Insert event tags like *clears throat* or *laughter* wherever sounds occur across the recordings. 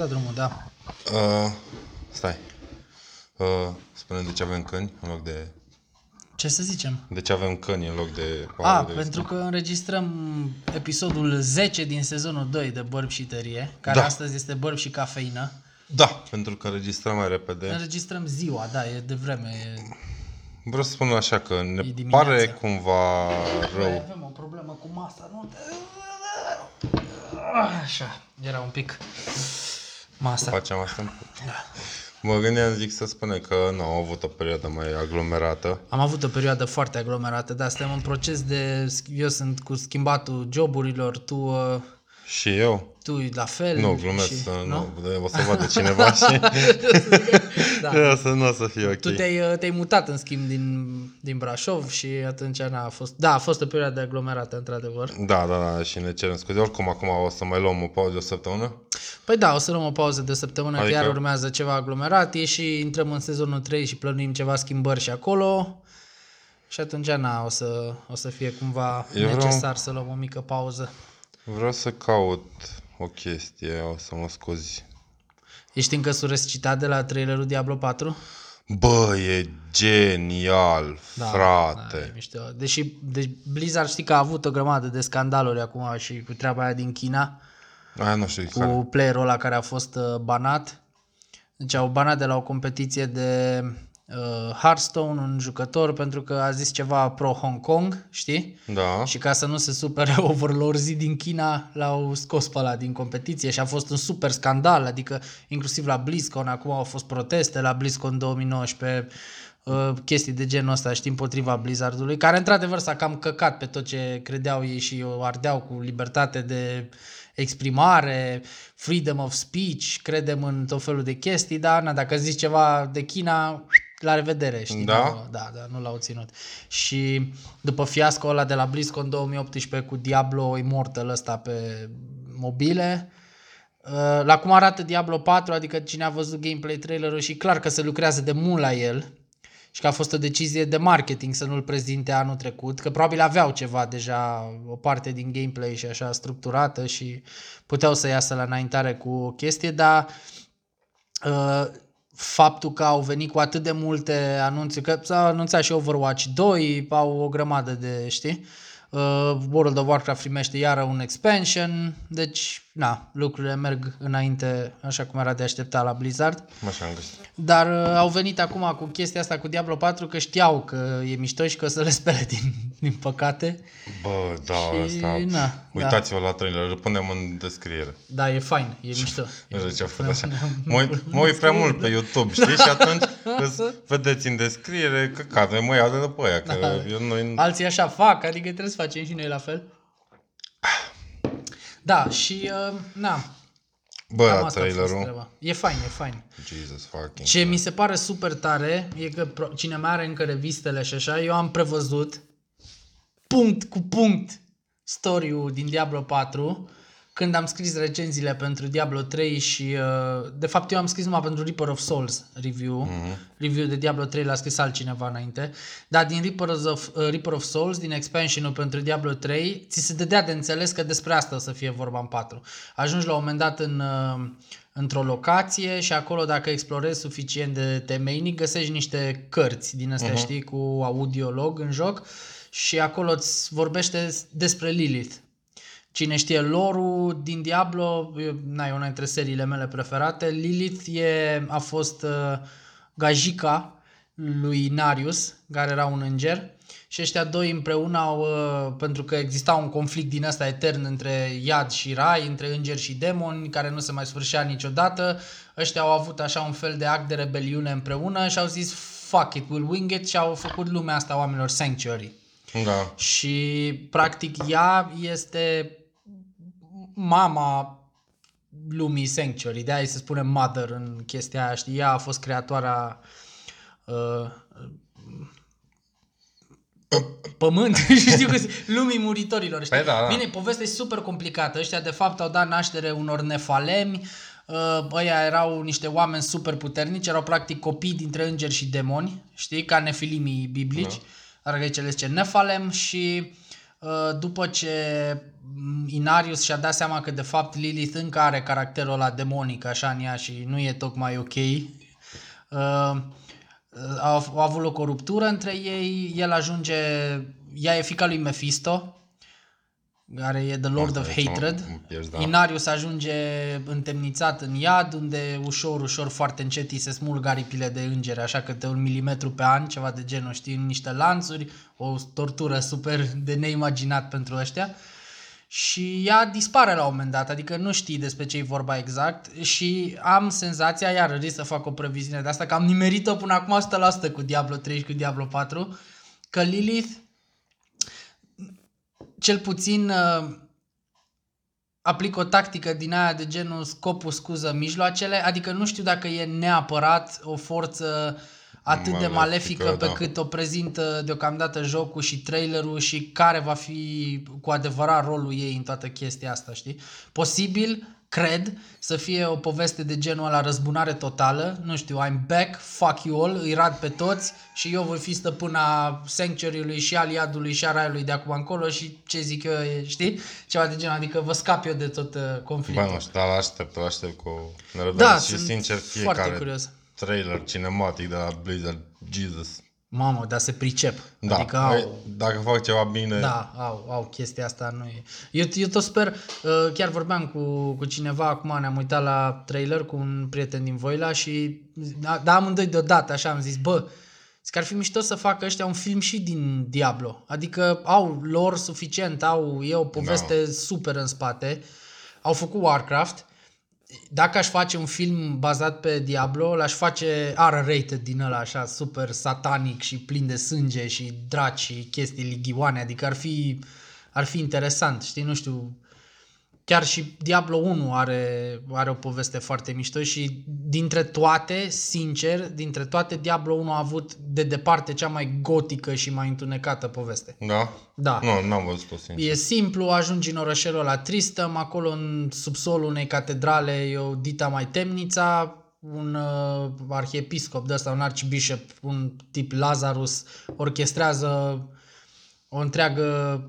dat drumul, da. Uh, stai. Uh, spune de ce avem câini în loc de... Ce să zicem? De ce avem câini în loc de... A, de pentru că înregistrăm episodul 10 din sezonul 2 de Bărb și Tărie, care Da. astăzi este Bărb și Cafeină. Da, pentru că înregistrăm mai repede. Înregistrăm ziua, da, e de vreme. E... Vreau să spun așa că ne dimineața. pare cumva rău. Avem o problemă cu masa, nu? Așa, era un pic masa. Facem asta? Mă gândeam, zic, să spune că nu au avut o perioadă mai aglomerată. Am avut o perioadă foarte aglomerată, dar suntem în proces de... Eu sunt cu schimbatul joburilor, tu, uh, Și eu? tu la fel. Nu, glumesc, și, să, nu? o să vadă cineva și *laughs* *laughs* Da. o să nu o să fie ok. Tu te-ai, uh, te-ai mutat, în schimb, din, din Brașov și atunci n-a fost... Da, a fost o perioadă aglomerată, într-adevăr. Da, da, da, și ne cerem scuze. Oricum, acum o să mai luăm o pauză de o săptămână. Păi da, o să luăm o pauză de o săptămână, adică... Adică- că iar urmează ceva aglomerat și intrăm în sezonul 3 și plănuim ceva schimbări și acolo. Și atunci, na, o să, o să fie cumva Eu vreau- necesar să luăm o mică pauză. Vreau să caut o chestie, o să mă scuzi. Ești încă surăscitat de la trailerul Diablo 4? Bă, e genial, Da, frate. Da, e mișto. Deși deci Blizzard știi că a avut o grămadă de scandaluri acum și cu treaba aia din China. Aia nu știu cu care. playerul ăla care a fost uh, banat. Deci au banat de la o competiție de uh, Hearthstone un jucător pentru că a zis ceva pro-Hong Kong, știi? Da. Și ca să nu se supere *laughs* overlordzii din China, l-au scos pe ăla din competiție și a fost un super scandal, adică inclusiv la BlizzCon, acum au fost proteste la BlizzCon 2019, uh, chestii de genul ăsta, știi, împotriva Blizzardului, care într-adevăr s-a cam căcat pe tot ce credeau ei și o ardeau cu libertate de exprimare, freedom of speech, credem în tot felul de chestii, dar na, dacă zici ceva de China, la revedere, știi? Da? Nu, da, da, nu l-au ținut. Și după fiasco ăla de la BlizzCon 2018 cu Diablo Immortal ăsta pe mobile, uh, la cum arată Diablo 4, adică cine a văzut gameplay trailerul și clar că se lucrează de mult la el și că a fost o decizie de marketing să nu-l prezinte anul trecut, că probabil aveau ceva deja, o parte din gameplay și așa structurată și puteau să iasă la înaintare cu o chestie, dar uh, faptul că au venit cu atât de multe anunțuri, că s-a anunțat și Overwatch 2, au o grămadă de, știi, uh, World of Warcraft primește iară un expansion, deci, na, lucrurile merg înainte așa cum era de aștepta la Blizzard. Așa am găsit. Dar uh, au venit acum cu chestia asta cu Diablo 4 că știau că e mișto și că o să le spere din, din păcate. Bă, da, Și, asta... na, Uitați-vă la trailer, îl punem în descriere. Da, e fain, e mișto. *laughs* Nu știu ce a făcut *laughs* așa. Mă uit, mă uit prea mult pe YouTube, știi? Și atunci îți *laughs* vedeți în descriere că cade, mă ia de pe aia, că Da. eu noi... Alții așa fac, adică trebuie să facem și noi la fel. Da, și uh, na, Bă, cam la asta a fost trailerul... treaba. E fain, e fain. Jesus fucking... Ce mi se pare super tare e că pro- cine mai are încă revistele și așa, eu am prevăzut punct cu punct story-ul din Diablo 4 când am scris recenziile pentru Diablo 3 și uh, de fapt eu am scris numai pentru Reaper of Souls review. Mm-hmm. Review de Diablo 3 l-a scris altcineva înainte. Dar din Reaper of, uh, Reaper of Souls, din expansionul pentru Diablo 3, ți se dădea de înțeles că despre asta o să fie vorba în 4. Ajungi la un moment dat în, uh, într-o locație și acolo dacă explorezi suficient de temeinic găsești niște cărți din astea, uh-huh. știi, cu audiolog în joc și acolo îți vorbește despre Lilith. Cine știe lore din Diablo, e, na, e una dintre seriile mele preferate, Lilith e, a fost uh, gajica lui Narius, care era un înger, și ăștia doi împreună au, uh, pentru că exista un conflict din ăsta etern între iad și rai, între îngeri și demoni, care nu se mai sfârșea niciodată, ăștia au avut așa un fel de act de rebeliune împreună și au zis fuck it, we'll wing it și au făcut lumea asta oamenilor Sanctuary. Da. Și practic ea este mama lumii Sanctuary, de aia se spune mother în chestia aia, știi? Ea a fost creatoarea uh, pământ, *laughs* știu că lumii muritorilor, știi? Păi da, da. Bine, povestea e super complicată. Ăștia de fapt au dat naștere unor nefalemi, uh, ăia erau niște oameni super puternici, erau practic copii dintre îngeri și demoni, știi? Ca nefilimii biblici. Dar aici le zice Nefalem și uh, după ce mm, Inarius și-a dat seama că de fapt Lilith încă are caracterul ăla demonic așa în ea și nu e tocmai ok. Uh, a, a avut loc o ruptură între ei, el ajunge, ea e fica lui Mephisto, care e The Lord Asta of e, Hatred. mă pierzi, da. Inarius ajunge întemnițat în iad, unde ușor, ușor, foarte încet îi se smulg aripile de îngeri, așa că de un milimetru pe an, ceva de genul, știi, în niște lanțuri, o tortură super de neimaginat pentru ăștia. Și ea dispare la un moment dat, adică nu știi despre ce e vorba exact și am senzația, iar risc să fac o previziune de asta, că am nimerit-o până acum 100% cu Diablo 3 și cu Diablo 4, că Lilith cel puțin uh, aplic o tactică din aia de genul scopul scuză mijloacele, adică nu știu dacă e neapărat o forță atât de Malefică, malefică pe da. cât o prezintă deocamdată jocul și trailerul și care va fi cu adevărat rolul ei în toată chestia asta, știi? Posibil, cred, să fie o poveste de genul ăla răzbunare totală, nu știu, I'm back, fuck you all, îi rad pe toți și eu voi fi stăpâna Sanctuary-ului și aliadului și a raiului de acum încolo și ce zic eu, e, știi? Ceva de genul, adică vă scap eu de tot uh, conflictul. Bă, nu știu, dar l-aștept, îl aștept cu nerăbdare Da, și sunt sincer foarte fiecare curios. Trailer cinematic de la Blizzard, Jesus. Mamă, dar se pricep. Da, adică Băi, au, dacă fac ceva bine, Da, au, au chestia asta. Nu e. Eu, eu tot sper, uh, chiar vorbeam cu, cu cineva acum, ne-am uitat la trailer cu un prieten din Voila și da, da amândoi deodată, așa am zis, bă, zic că ar fi mișto să facă ăștia un film și din Diablo. Adică au lor suficient, au, e o poveste da. super în spate. Au făcut Warcraft. Dacă aș face un film bazat pe Diablo, l-aș face R-rated din ăla așa, super satanic și plin de sânge și draci și chestii lighioane, adică ar fi, ar fi interesant, știi, nu știu, chiar și Diablo 1 are, are o poveste foarte mișto și dintre toate, sincer, dintre toate Diablo 1 a avut de departe cea mai gotică și mai întunecată poveste. da? Da. Nu, n-am văzut-o, sincer. E simplu, ajungi în orășelul ăla Tristăm, acolo în subsolul unei catedrale e o dita mai temnița, un uh, arhiepiscop de ăsta, un archbishop, un tip Lazarus, orchestrează o întreagă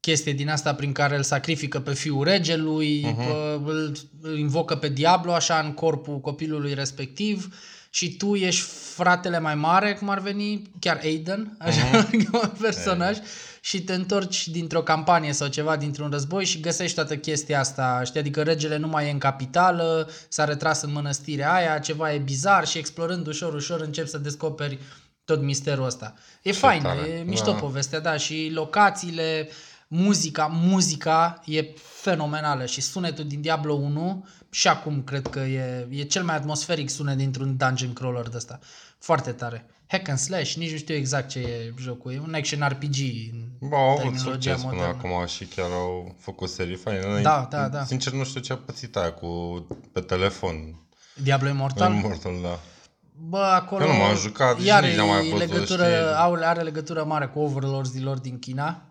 chestie din asta prin care îl sacrifică pe fiul regelui, uh-huh. îl, îl invocă pe Diablo așa în corpul copilului respectiv și tu ești fratele mai mare, cum ar veni, chiar Aiden, așa, uh-huh. *laughs* un personaj, și te întorci dintr-o campanie sau ceva, dintr-un război și găsești toată chestia asta, știi, adică regele nu mai e în capitală, s-a retras în mănăstirea aia, ceva e bizar și explorând ușor, ușor începi să descoperi tot misterul ăsta. E fain, tare. e mișto Da. povestea, da, și locațiile, muzica, muzica e fenomenală și sunetul din Diablo 1 și acum cred că e, e cel mai atmosferic sunet dintr-un dungeon crawler de ăsta. Foarte tare. Hack and slash, nici nu știu exact ce e jocul, e un action RPG în Bă, au avut terminologia succes până modernă. acum și chiar au făcut serii faine. Da, da, da. Sincer, nu știu ce a pățit aia cu pe telefon. Diablo Immortal? Immortal, da. Bă, acolo... Eu nu m-am jucat, iar nici n-am mai e văzut legătură, știri. au, are legătură mare cu Overlords-ilor din China.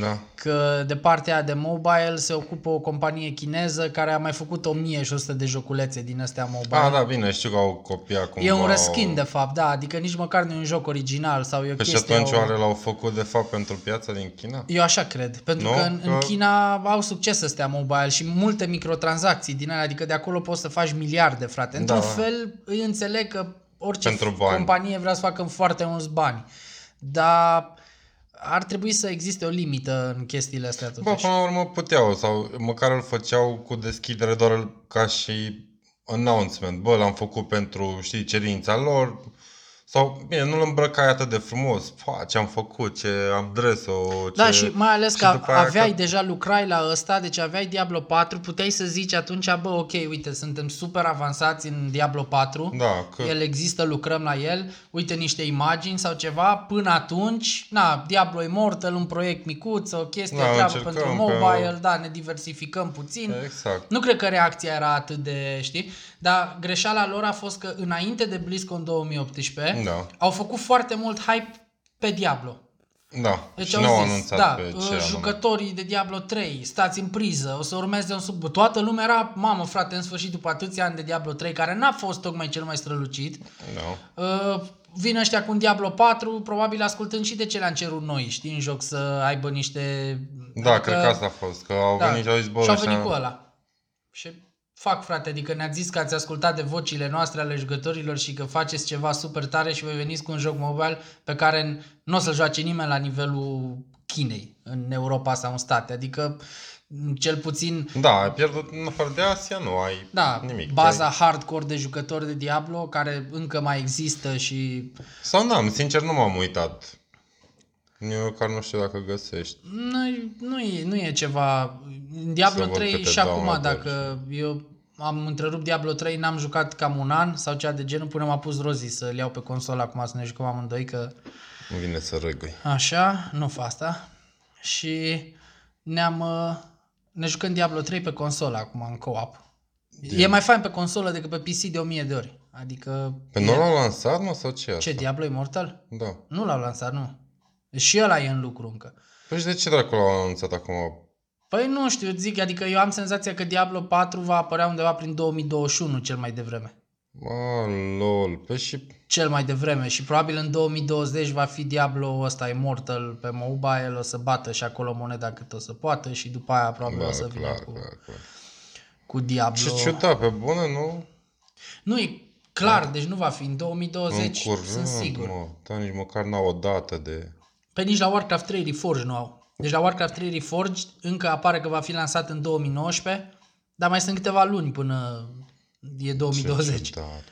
Da. că de partea aia de mobile se ocupă o companie chineză care a mai făcut 1100 de joculețe din astea mobile. Ah, da, bine, știu că au copiat cumva. e un reskin au... de fapt, da, adică nici măcar nu e un joc original sau e o Păi și chestie... atunci o... oare l-au făcut de fapt pentru piața din China? Eu așa cred, pentru Nu? că în, în Că- China au succes astea mobile și multe microtransacții din alea, adică de acolo poți să faci miliarde, frate. Într-un Da. fel îi înțeleg că orice Pentru bani. companie vrea să facă foarte mulți bani, dar ar trebui să existe o limită în chestiile astea Bă, totuși. până la urmă puteau sau măcar îl făceau cu deschidere doar ca și announcement. Bă, l-am făcut pentru, știi, cerința lor. Sau, bine, nu-l îmbrăcai atât de frumos. Pa, ce am făcut, ce am dres-o, ce... Da, și mai ales că după aia aveai că- deja lucrai la ăsta, deci aveai Diablo 4, puteai să zici atunci, bă, ok, uite, suntem super avansați în Diablo 4, Da, că... el există, lucrăm la el, uite niște imagini sau ceva, până atunci, na, Diablo Immortal, un proiect micuț, o chestie, Da, treabă încercăm pentru pe- mobile, da, ne diversificăm puțin. Exact. Nu cred că reacția era atât de, știi, dar greșeala lor a fost că înainte de BlizzCon 2018 Da. au făcut foarte mult hype pe Diablo. Da, Deci și au nu au zis, anunțat da, pe ce uh, anume. jucătorii de Diablo 3, stați în priză, o să urmeze un sub... Toată lumea era, mamă frate, în sfârșit după atâția ani de Diablo 3, care n-a fost tocmai cel mai strălucit, Da. uh, vin ăștia cu un Diablo 4, probabil ascultând și de ce le-am cerut noi, știi, în joc să aibă niște... Da, cred că asta a fost, că au venit și au zis, bă, și au ăștia- venit cu ăla. Și fac, frate, adică ne-ați zis că ați ascultat de vocile noastre ale jucătorilor și că faceți ceva super tare și voi veniți cu un joc mobile pe care nu o să joace nimeni la nivelul Chinei, în Europa sau în state. Adică, cel puțin, Da, ai pierdut în afară de Asia, nu ai da, nimic. baza hardcore de jucători de Diablo, care încă mai există și Sau n-am, sincer nu m-am uitat. Eu chiar nu știu dacă găsești. nu, nu, e, nu e ceva... În Diablo Să văd 3 câte și acum, download-uri. dacă eu am întrerupt Diablo 3, n-am jucat cam un an sau cea de genul până m-a pus Rozi să-l iau pe consolă acum să ne jucăm amândoi, că Îmi vine să răgui. așa, nu fa asta. Și ne-am... uh, Ne jucăm Diablo 3 pe consolă acum, în co-op. E mai fain pe consolă decât pe PC de 1000 de ori. Adică... Pe nu l-au lansat, mă, sau ce e Ce, asta? Diablo Immortal? Da. Nu l-au lansat, nu. Și ăla e în lucru încă. Păi și de ce dracu l-au anunțat acum? Păi nu știu, zic, adică eu am senzația că Diablo 4 va apărea undeva prin 2021 cel mai devreme. Mă, lol. Păi și... Cel mai devreme și probabil în 2020 va fi Diablo ăsta Immortal pe mobile, o să bată și acolo moneda cât o să poată și după aia probabil Da, o să vină clar, cu, clar, clar. cu Diablo. Ce ciudat, pe bune, nu? Nu, e clar, deci nu va fi în 2020, în curând, sunt sigur. mă. Dar nici măcar n-au o dată de... Pe nici la Warcraft 3 Reforged nu au. Deci la Warcraft 3 Reforged încă apare că va fi lansat în 2019, dar mai sunt câteva luni până e 2020. Ce ciudat.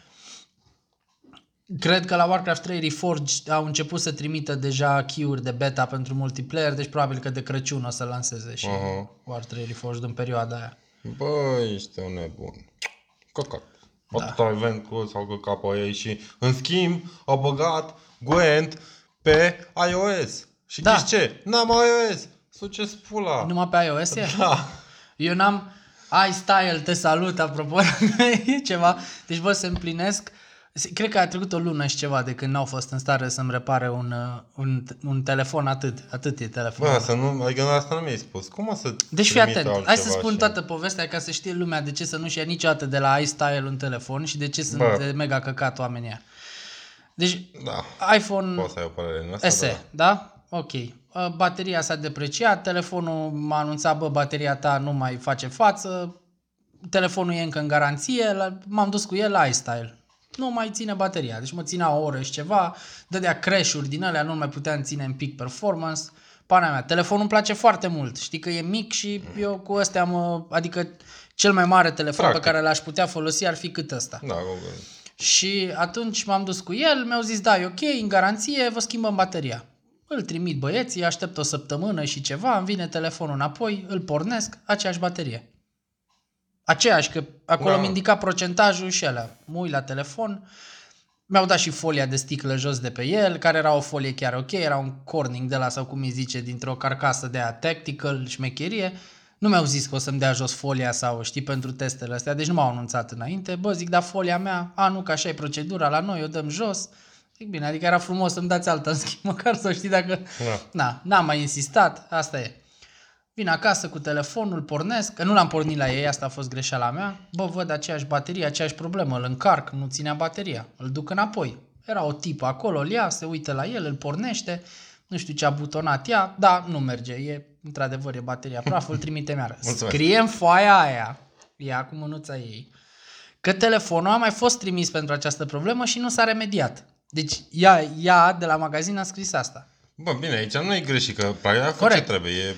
Cred că la Warcraft 3 Reforged au început să trimită deja key-uri de beta pentru multiplayer, deci probabil că de Crăciun o să lanseze și Aha. Warcraft 3 Reforged în perioada aia. Bă, ești un nebun. Căcat. Atâta event cu sau căcat pe ei și în schimb au băgat Gwent pe iOS. Și Da. știți ce? N-am iOS. Suceți pula. Numai pe iOS e? Da. Eu n-am iStyle, te salut, apropo, *laughs* e ceva. Deci, bă, se împlinesc. Cred că a trecut o lună și ceva de când n-au fost în stare să-mi repare un, uh, un, un telefon atât. Atât e telefonul. Bă, să nu, adică asta nu mi-ai spus. Cum o să Deci fii trimită atent, hai să altceva spun și- toată povestea ca să știe lumea de ce să nu-și ia niciodată de la iStyle un telefon și de ce sunt Bă. de mega căcat oamenii ăia. Deci, Da, iPhone poți să ai o părere în asta, SE, da? Ok. Uh, Bateria s-a depreciat, telefonul m-a anunțat, bă, bateria ta nu mai face față, telefonul e încă în garanție, la- m-am dus cu el la iStyle. Nu mai ține bateria, deci mă ținea o oră și ceva, dădea crash-uri din alea, nu mai puteam ține în peak performance. Pana mea, telefonul îmi place foarte mult, știi că e mic și eu cu ăstea am, adică cel mai mare telefon Practic. pe care l-aș putea folosi ar fi cât ăsta. Da, Google. Și atunci m-am dus cu el, mi-au zis, da, e ok, în garanție, vă schimbăm bateria. Îl trimit băieții, aștept o săptămână și ceva, îmi vine telefonul înapoi, îl pornesc, aceeași baterie. Aceeași, că acolo Da. mi indica procentajul și alea. Mă uit la telefon, mi-au dat și folia de sticlă jos de pe el, care era o folie chiar ok, era un corning de la, sau cum îi zice, dintr-o carcasă de aia tactical, șmecherie. Nu mi-au zis că o să-mi dea jos folia sau știi pentru testele astea, deci nu m-au anunțat înainte. Bă, zic, da, folia mea, a, nu, că așa e procedura la noi, o dăm jos. Zic, bine, adică era frumos să-mi dați alta, *laughs* în schimb, măcar să știi dacă... Da. Na, n-am mai insistat, asta e. Vin acasă cu telefonul, pornesc, că nu l-am pornit la ei, asta a fost greșeala mea. Bă, văd aceeași baterie, aceeași problemă, îl încarc, nu ținea bateria, îl duc înapoi. Era o tipă acolo, îl ia, se uită la el, îl pornește, nu știu ce a butonat ea, da, nu merge, e, într-adevăr, e bateria praf, îl trimite iară. *laughs* Mulțumesc. Scrie în foaia aia, ea cu mânuța ei, că telefonul a mai fost trimis pentru această problemă și nu s-a remediat. Deci ea, ea de la magazin a scris asta. Bă, bine, aici nu e greșit, că practic a făcut ce Corect. trebuie. E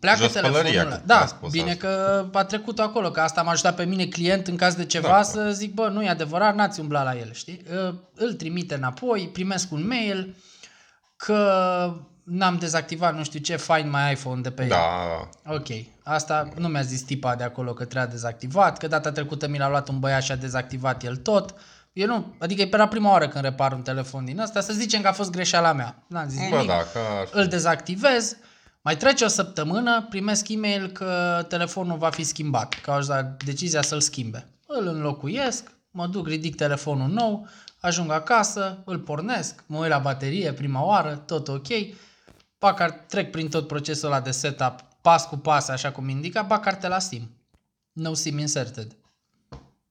Pleacă jos telefonul pălăria, ăla. că a Da, spus bine asta. că a trecut acolo, că asta m-a ajutat pe mine client în caz de ceva Da. să zic, bă, nu e adevărat, n-ați umblat la el, știi? Uh, Îl trimite înapoi, primesc un mail că n-am dezactivat nu știu ce Find My iPhone de pe el. Da, da. Ok, asta nu mi-a zis tipa de acolo că trebuia dezactivat, că data trecută mi l-a luat un băiat și a dezactivat el tot. Eu nu, adică e pe la prima oară când repar un telefon din ăsta, să zicem că a fost greșeala mea. N-am zis Bă, nimic da, că ar fi. îl dezactivez, mai trece o săptămână, primesc e-mail că telefonul va fi schimbat, că au dat decizia să-l schimbe. Îl înlocuiesc, mă duc, ridic telefonul nou, ajung acasă, îl pornesc, mă uit la baterie prima oară, tot ok, pac, trec prin tot procesul ăla de setup, pas cu pas, așa cum indica, bag cartela SIM. No SIM inserted.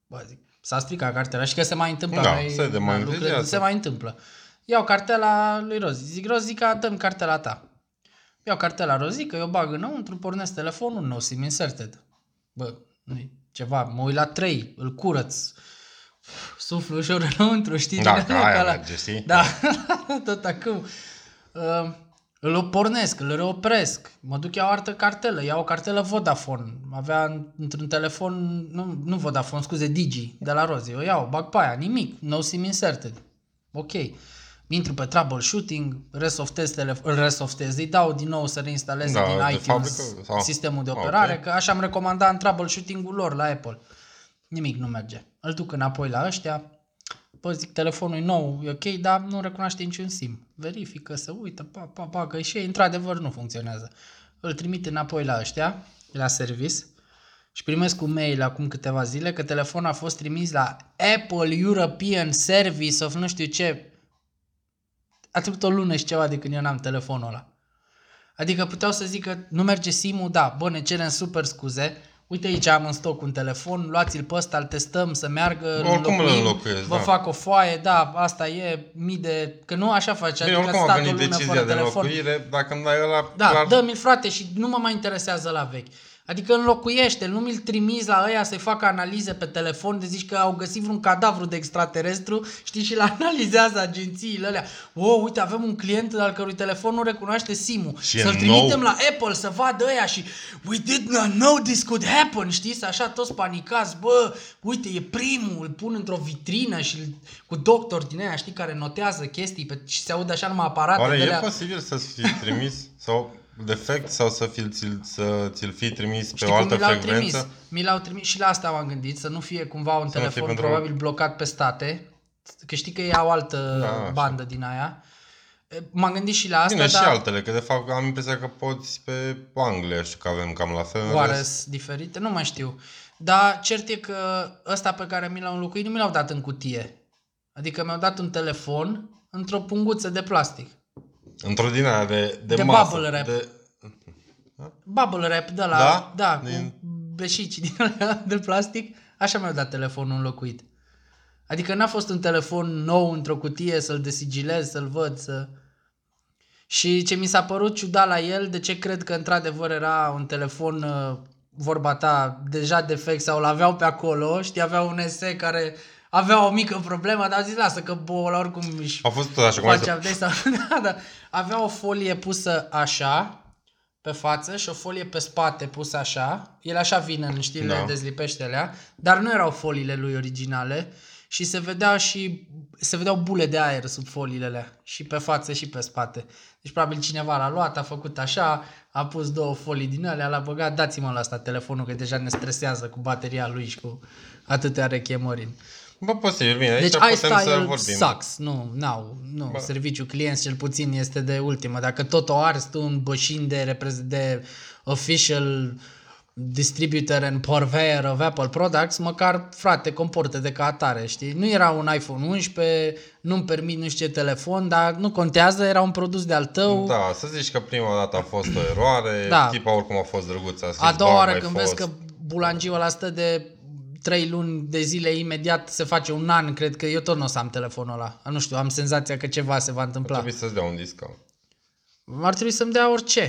Bă, zic, s-a stricat cartela și că se mai întâmplă. Da, noi, se na, demonetizează. lucrăm- se mai întâmplă. Iau cartela lui Rozi. Zic, Rozica, dă-mi cartela ta. Iau cartela Rozica, eu bag înăuntru, pornesc telefonul, no SIM inserted. Bă, nu ceva, mă uit la 3, îl curăț, suflu ușor *laughs* înăuntru, știi? Da, din că alea, aia ca la- merge, știi? Da, *laughs* tot acum. Uh, îl pornesc, îl reopresc, mă duc iau altă cartelă, iau o cartelă Vodafone, avea într-un telefon, nu, nu Vodafone, scuze, Digi, de la Rozi, o iau, bag pe aia, nimic, no SIM inserted. Ok. Intru pe troubleshooting, resoftez, telef- îl resoftez, îi dau din nou să reinstaleze Da, din de iTunes fabrică, sau- sistemul de Ah, operare, ok. că așa am recomandat în troubleshooting-ul lor la Apple. Nimic nu merge. Îl duc înapoi la ăștia, Bă, zic, telefonul e nou, e ok, dar nu recunoaște niciun SIM. Verifică, să uită, pa, pa, pa, că și ei, într-adevăr, nu funcționează. Îl trimit înapoi la ăștia, la service, și primesc un mail acum câteva zile că telefonul a fost trimis la Apple European Service of nu știu ce. A trecut o lună și ceva de când eu n-am telefonul ăla. Adică puteau să zică, nu merge SIM-ul, da, bă, ne cerem super scuze, uite aici am în stoc un telefon, luați-l pe ăsta, îl testăm să meargă, îl Oricum îl înlocuim, înlocuiesc, vă da. fac o foaie, da, asta e, mii de, că nu așa face, Bine, adică oricum a stat o venit lună decizia fără de telefon. înlocuire, dacă îmi dai ăla, Da, clar, dă-mi frate și nu mă mai interesează la vechi. Adică înlocuiește, nu mi-l trimiți la ăia să-i facă analize pe telefon, de zici că au găsit vreun cadavru de extraterestru, știi, și l *laughs* analizează agențiile alea. Wow, uite, avem un client al cărui telefon nu recunoaște SIM-ul. Și e Să-l trimitem nou. la Apple să vadă ăia și we did not know this could happen, știi, să așa toți panicați, bă, uite, e primul, îl pun într-o vitrină și îl- cu doctor din aia, știi, care notează chestii pe, și se aude așa numai aparate Oare de e alea. posibil să fie trimis sau defect sau să, fi, ți-l, să ți-l fi trimis pe Știi o cum altă mi l-au frecvență? trimis? Mi l-au trimis și la asta m-am gândit, să nu fie cumva un nu fie telefon pentru- probabil blocat pe state, că știi că ei au altă Da, așa. bandă din aia. E, M-am gândit și la asta, Bine, și dar altele, că de fapt am impresia că poți pe Anglia, știu că avem cam la fel. în oare rest- sunt diferite? Nu mai știu. Dar cert e că ăsta pe care mi l-au înlocuit nu mi l-au dat în cutie. Adică mi-au dat un telefon într-o punguță de plastic. Într-o din aia de, de, De masă. bubble wrap. De, Bubble wrap de la, Da? da, Din- cu beșici *laughs* din alea de plastic, așa mi-au dat telefonul înlocuit. Adică n-a fost un telefon nou într-o cutie să-l desigilez, să-l văd, să... Și ce mi s-a părut ciudat la el, de ce cred că într-adevăr era un telefon, uh, vorba ta, deja defect sau l-aveau pe acolo, știi, avea un SE care avea o mică problemă, dar am zis, lasă că bo, la oricum își a fost tot așa, cum ai face zis, update sau... *laughs* da, da. Avea o folie pusă așa, pe față și o folie pe spate pusă așa. El așa vine în știi, Da. le dezlipește alea, dar nu erau foliile lui originale și se vedea și se vedeau bule de aer sub foliile alea, și pe față și pe spate. Deci probabil cineva l-a luat, a făcut așa, a pus două folii din alea, l-a băgat, dați-mă la asta telefonul că deja ne stresează cu bateria lui și cu atâtea rechemări. Bă, posibil, bine, aici Deci putem să iStyle vorbim. sucks. Nu, n-au, nu. Bă. Serviciul client cel puțin este de ultimă. Dacă tot o arzi tu un bășin de, reprez- de official distributor and purveyor of Apple products, măcar, frate, comportă-te ca atare, știi? Nu era un iPhone 11, nu-mi permit nu știu ce telefon, dar nu contează, era un produs de-al tău. Da, să zici că prima dată a fost o eroare, Da. tipa oricum a fost drăguț, a scris, A doua "Ba, oară mai când fost." vezi că bulangiul ăla stă de trei luni de zile imediat se face un an, cred că eu tot nu o să am telefonul ăla. Nu știu, am senzația că ceva se va întâmpla. Trebuie să-ți dea un discount. Ar trebui să-mi dea orice.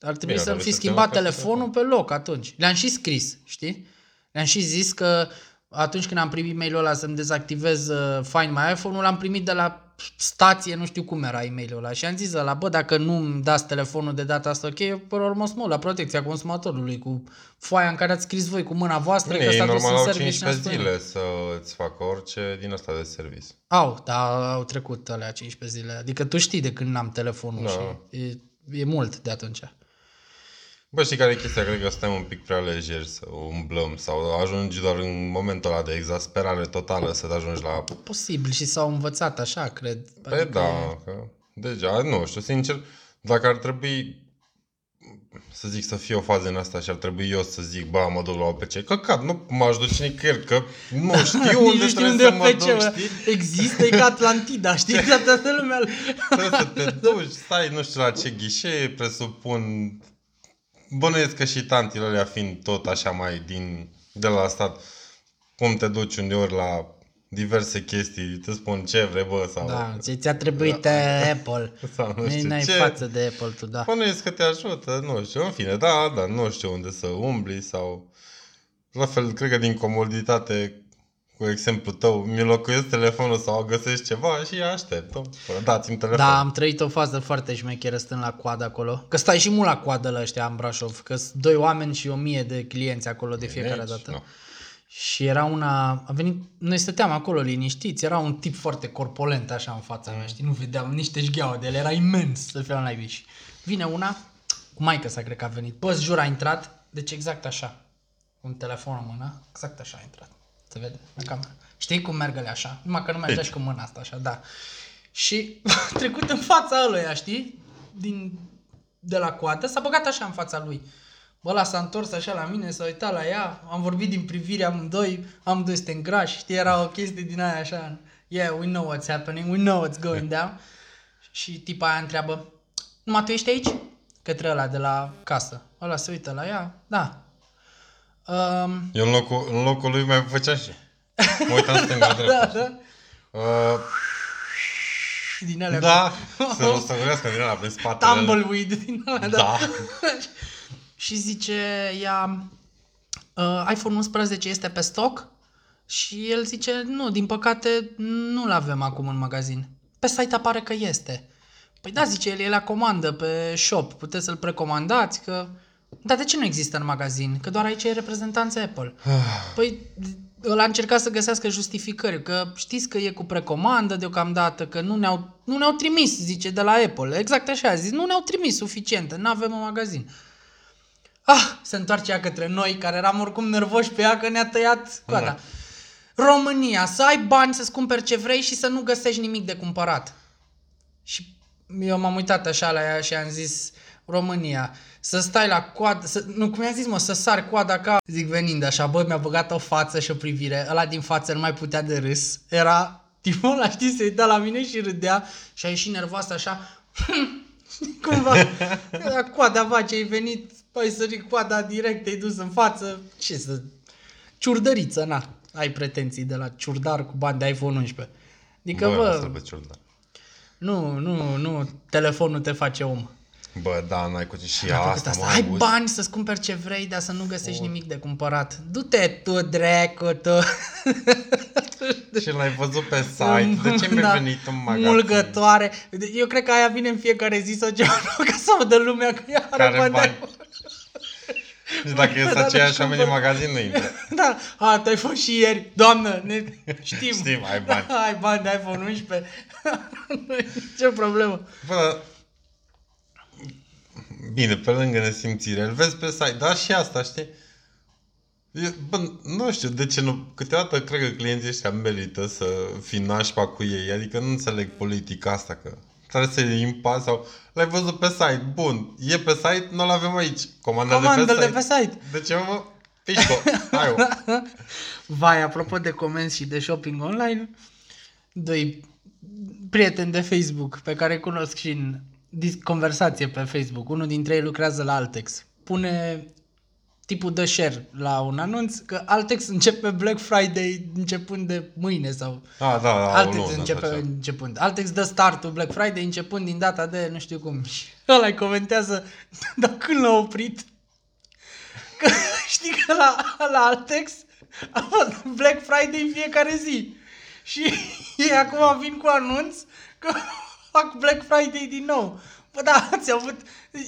Ar trebui Bine, să-mi trebuie fi să te schimbat înlocuiască telefonul pe loc atunci. Le-am și scris, știi? Le-am și zis că atunci când am primit mail-ul ăla să-mi dezactivez uh, Find My iPhone-ul, l-am primit de la stație, nu știu cum era e-mailul ăla. Și am zis la bă, dacă nu îmi dați telefonul de data asta, ok, eu pe urmă mă la protecția consumatorului, cu foaia în care ați scris voi cu mâna voastră, Bine, că ei s-a dus normal în au service și ne-a 15 spus. zile să-ți facă orice din asta de service. Au, da, au trecut alea 15 zile. Adică tu știi de când n-am telefonul Da. și e, e mult de atunci. Bă, știi care e chestia? Cred că suntem un pic prea lejeri să umblăm sau ajungi doar în momentul ăla de exasperare totală să te ajungi la... Posibil și s-au învățat așa, cred. Pe da, că deja, nu știu, sincer, dacă ar trebui să zic să fie o fază în asta și ar trebui eu să zic, ba, mă duc la OPC. Căcat, nu m-aș duce nicăieri, că nu *laughs* știu Nici unde nu știu trebuie unde să e mă OPC, duc, mă. știi? Există, e ca Atlantida, știi? Ca *laughs* toată lumea. Trebuie să te duci, stai nu știu la ce ghișee, presupun... Bănuiesc că și tantile alea fiind tot așa mai din, de la stat, cum te duci uneori la diverse chestii, te spun ce vrei, bă, sau... Da, ți- ți-a trebuit da. Apple. *laughs* Sau nu Nu știu ai ce. față de Apple tu, da. Bănuiesc că te ajută, nu știu, în fine, da, da, nu știu unde să umbli sau... La fel, cred că din comoditate, cu exemplu tău, mi locuiesc telefonul sau găsești ceva și aștept. nu? Până dați-mi telefon. Da, am trăit o fază foarte șmecheră stând la coadă acolo. Că stai și mult la coadă la ăștia în Brașov, că sunt doi oameni și o mie de clienți acolo de fiecare Deci, dată. nu. Și era una, a venit, noi stăteam acolo liniștiți, era un tip foarte corpulent așa în fața mea, știi, nu vedeam niște șgheaua de el, era imens să fie la naibii. Și vine una, cu maică sa cred că a venit, bă, jur a intrat, deci exact așa, un telefon în mână, exact așa a intrat, se vede la cameră. Știi cum merg ele așa? Numai că nu mergea și cu mâna asta așa, da. Și a *laughs* trecut în fața ăluia, știi? Din, de la coadă, s-a băgat așa în fața lui. Bă, ăla s-a întors așa la mine, s-a uitat la ea, am vorbit din privire amândoi, amândoi suntem grași, știi, era o chestie din aia așa, yeah, we know what's happening, we know what's going down. Și tipa aia întreabă, numai tu ești aici? Către ăla de la casă. Ăla se uită la ea, da. Um, Eu în locul, în locul lui mai făcea și. Mă uitam stânga dreapta. *laughs* da, da. Uh, Din alea da, să rostăgurească din ăla prin spatele. Tumbleweed din alea, da. Da. *laughs* și zice ea, uh, iPhone 11 este pe stoc? Și el zice, nu, din păcate nu-l avem acum în magazin. Pe site apare că este. Păi da, zice el, e la comandă pe shop, puteți să-l precomandați, că... Dar de ce nu există în magazin? Că doar aici e reprezentanța Apple. Păi ăla a încercat să găsească justificări, că știți că e cu precomandă deocamdată, că nu ne-au, nu ne-au trimis, zice, de la Apple. Exact așa a zis, nu ne-au trimis suficiente, nu avem în magazin. Ah, se întoarce ea către noi, care eram oricum nervoși pe ea că ne-a tăiat coada. Da. România, să ai bani să-ți cumperi ce vrei și să nu găsești nimic de cumpărat. Și eu m-am uitat așa la ea și am zis, România, să stai la coadă, să, nu, cum i-am zis, mă, să sari coada ca, zic venind așa, bă, mi-a băgat o față și o privire, ăla din față nu mai putea de râs, era *laughs* tipul ăla, știi, se uita la mine și râdea și a ieșit nervoasă așa, *laughs* cumva, era coada, va, ce ai venit, ai sărit coada direct, te-ai dus în față, ce să, ciurdăriță, na, ai pretenții de la ciurdar cu bani de iPhone 11. Adică, Bă, bă, asta pe ciudat. nu, nu, nu, telefonul te face om. Bă, da, n-ai cu ce și A făcut asta, asta. mă, Ai auzi? bani să-ți cumperi ce vrei, dar să nu găsești nimic de cumpărat. Du-te tu, dracu, tu. *laughs* Și l-ai văzut pe site. De ce mi-ai Da. venit în magazin? Mulgătoare. Eu cred că aia vine în fiecare zi sau *laughs* ceva, ca să audă lumea că ea are Care bani. de- bani? Și dacă Da, este da, aceeași deci oameni în cumpăr- magazin, nu intră. *laughs* Da, a, tu ai fost și ieri. Doamnă, ne știm. Știm, ai bani. ai bani de iPhone 11. Ce problemă. Bă, dar- Bine, pe lângă nesimțire, îl vezi pe site, dar și asta, știi? E, bă, nu știu de ce nu... Câteodată cred că clienții ăștia merită să fii nașpa cu ei, adică nu înțeleg politica asta, că trebuie să iei impas sau... L-ai văzut pe site, bun, e pe site, nu-l avem aici. Comandă de Comandă-l pe de site. pe site. De ce mă? Pișco, hai *laughs* Vai, apropo de comenzi și de shopping online, doi prieteni de Facebook pe care îi cunosc și în dis- conversație pe Facebook. Unul dintre ei lucrează la Altex. Pune tipul de share la un anunț că Altex începe Black Friday începând de mâine sau Da, da, da, o Altex lună începe sau ce. începând. Altex dă startul Black Friday începând din data de nu știu cum. Și ăla îi comentează, *laughs* dar când l-a oprit? *laughs* Că *laughs* știi că la, la Altex a fost Black Friday în fiecare zi. Și ei acum vin cu anunț că fac Black Friday din nou. Bă, da, *laughs* ați avut...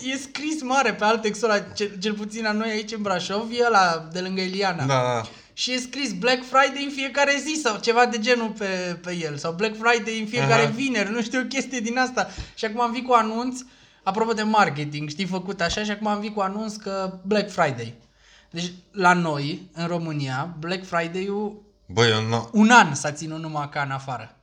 E scris mare pe Altex-ul ăla, cel, cel puțin la noi aici în Brașov, e ăla de lângă Iliana. Da, da. Și e scris Black Friday în fiecare zi sau ceva de genul pe, pe el. Sau Black Friday în fiecare Aha. vineri, nu știu, o chestie din asta. Și acum am vin cu anunț, apropo de marketing, știi, făcut așa și acum am vin cu anunț că Black Friday. Deci la noi, în România, Black Friday-ul Bă, eu nu... un an s-a ținut numai ca în afară.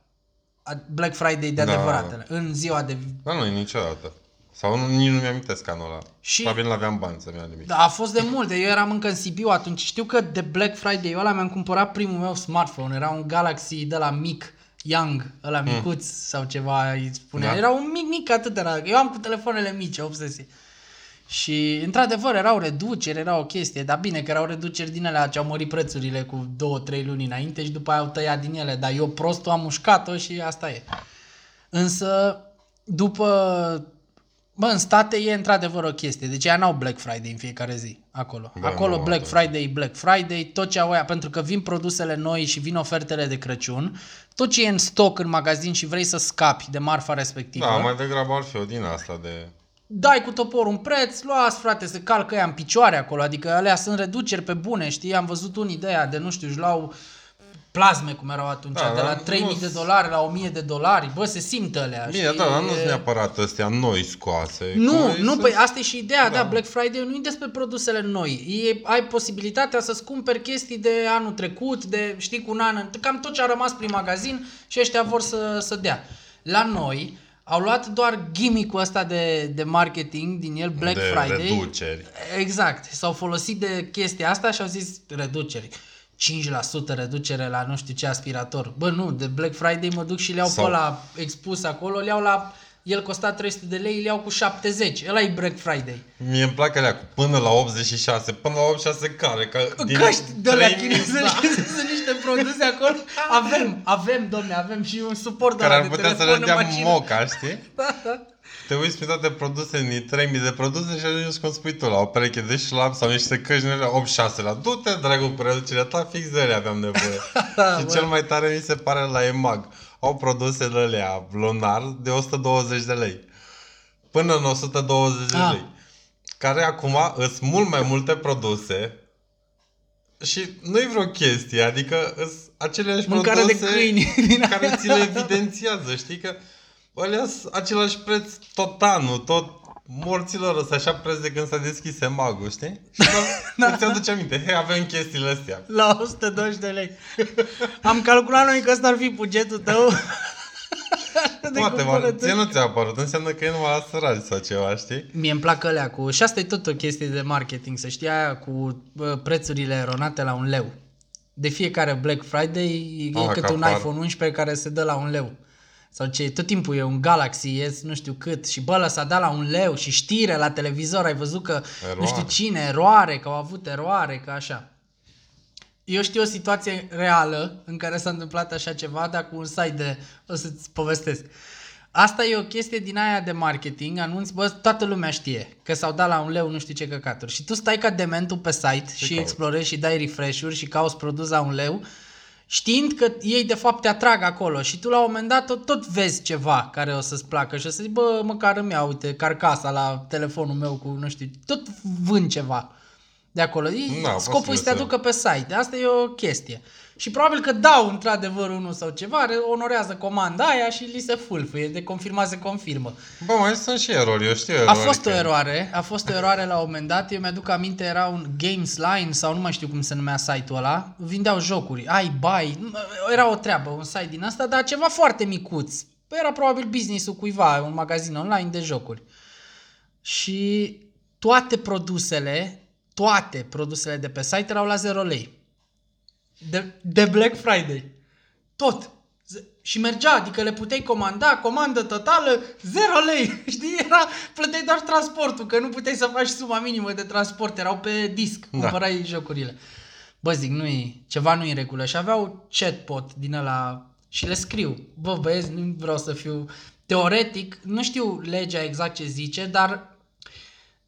A- Black Friday de Da. adevăratele, în ziua de... Da, nu, niciodată. Sau nu, nici nu mi-am amintesc anul ăla. Și- Probabil nu aveam bani să-mi iau nimic. Da, a fost de multe. Eu eram încă în Sibiu atunci. Știu că de Black Friday ăla mi-am cumpărat primul meu smartphone. Era un Galaxy de la mic, Young, ăla micuț sau ceva îi spunea. Da. Era un mic, mic atât era. Eu am cu telefoanele mici, obsesie. Și, într-adevăr, erau reduceri, era o chestie, dar bine că erau reduceri din alea ce au mărit prețurile cu 2-3 luni înainte și după aia au tăiat din ele, dar eu prostul am mușcat-o și asta e. Însă, după... Bă, în state e într-adevăr o chestie. Deci ea n-au Black Friday în fiecare zi acolo. Da, acolo nu, Black atunci. Friday e Black Friday, tot ce au aia, pentru că vin produsele noi și vin ofertele de Crăciun, tot ce e în stoc în magazin și vrei să scapi de marfa respectivă, Da, mai degrabă ar fi o din asta de... dai cu toporul un preț, luați frate, se calcă ea în picioare acolo, adică alea sunt reduceri pe bune, știi, am văzut unii de aia de, nu știu, își luau plasme cum erau atunci, Da, de la dar 3000 nu- de dolari la 1000 de dolari, bă, se simtă alea, Bine, știi? da, dar nu E- sunt neapărat astea noi scoase. nu, Cum nu, sunt- păi asta e și ideea, da. Da. Black Friday nu e despre produsele noi. E, ai posibilitatea să-ți cumperi chestii de anul trecut, de, știi, cu un an, cam tot ce a rămas prin magazin și ăștia vor să, să dea. La noi au luat doar gimmick-ul ăsta de, de marketing din el, Black de Friday. reduceri. Exact. S-au folosit de chestia asta și au zis reduceri. 5% reducere la nu știu ce aspirator. Bă, nu, de Black Friday mă duc și le iau Sau- pe la expus acolo, le iau la... El costa 300 de lei, le iau cu 70. Ăla e Black Friday. Mie îmi plac alea cu până la 86, până la 86 care? Că din Căști de la 3000, chinezești, *laughs* da, sunt niște produse acolo. *laughs* Avem, avem, domne, avem și un suport de care la ar de putea să telefon le în dea mașină. moca, *laughs* știi? Da, da. Te uiți pe toate produsele din 3000 de produse și ajungi cum spui tu, la o pereche de șlap sau niște căști din alea 86 la Du-te, dragul, cu reducerea ta, fix de alea aveam nevoie. și bă. cel mai tare mi se pare la EMAG. Au produsele alea lunar de 120 de lei. Până în 120 de Ah. lei. Care acum sunt mult mai multe produse și nu-i vreo chestie, adică sunt aceleași Mâncare de produse câini *laughs* din care ți le evidențiază, știi că alea sunt același preț tot anul, tot morților ăsta, așa preț de când s-a deschis magul, știi? *laughs* Și da, îți aduce aminte, hei, avem chestiile astea. La 120 de lei. Am calculat noi că ăsta ar fi bugetul tău. *laughs* De Poate, mă, cumpărături. ție nu ți-a apărut, înseamnă că e numai la săraci sau ceva, știi? Mie îmi plac alea cu... Și asta e tot o chestie de marketing, să știi aia cu bă, prețurile eronate la un leu. De fiecare Black Friday e Ah, cât că un apar. iPhone 11 care se dă la un leu. Sau ce, tot timpul e un Galaxy S, nu știu cât, și bă, s-a dat la un leu și știre la televizor, ai văzut că nu Eroare. știu cine, eroare, că au avut eroare, că așa. Eu știu o situație reală în care s-a întâmplat așa ceva, dar cu un site de... O să-ți povestesc. Asta e o chestie din aia de marketing, anunți, bă, toată lumea știe că s-au dat la un leu nu știu ce căcaturi. Și tu stai ca dementul pe site și cauți? explorezi și dai refresh-uri și cauți produs la un leu, știind că ei de fapt te atrag acolo și tu la un moment dat tot, tot vezi ceva care o să-ți placă și o să zici, bă, măcar îmi iau, uite, carcasa la telefonul meu cu, nu știu, tot vând ceva de acolo. Ei, Da, scopul posibil este să te să- aducă pe site. Asta e o chestie. Și probabil că dau într-adevăr unul sau ceva, re- onorează comanda aia și li se fulfuie, de confirmat se confirmă. Bă, mai sunt și erori, eu știu A erori. fost o că- eroare, a fost o eroare la un moment dat, eu mi-aduc aminte, era un Games Line sau nu mai știu cum se numea site-ul ăla, vindeau jocuri, ai, bai, era o treabă, un site din asta, dar ceva foarte micuț. Era probabil business-ul cuiva, un magazin online de jocuri. Și toate produsele, toate produsele de pe site erau la 0 lei. De, de Black Friday. Tot. Z- Și mergea, adică le puteai comanda, comandă totală, 0 lei. *laughs* Știi, era, plăteai doar transportul, că nu puteai să faci suma minimă de transport, erau pe disc, Da. cumpărai jocurile. Bă, zic, nu ceva nu e în regulă. Și aveau chatbot din ăla și le scriu. Bă, băieți, nu vreau să fiu... Teoretic, nu știu legea exact ce zice, dar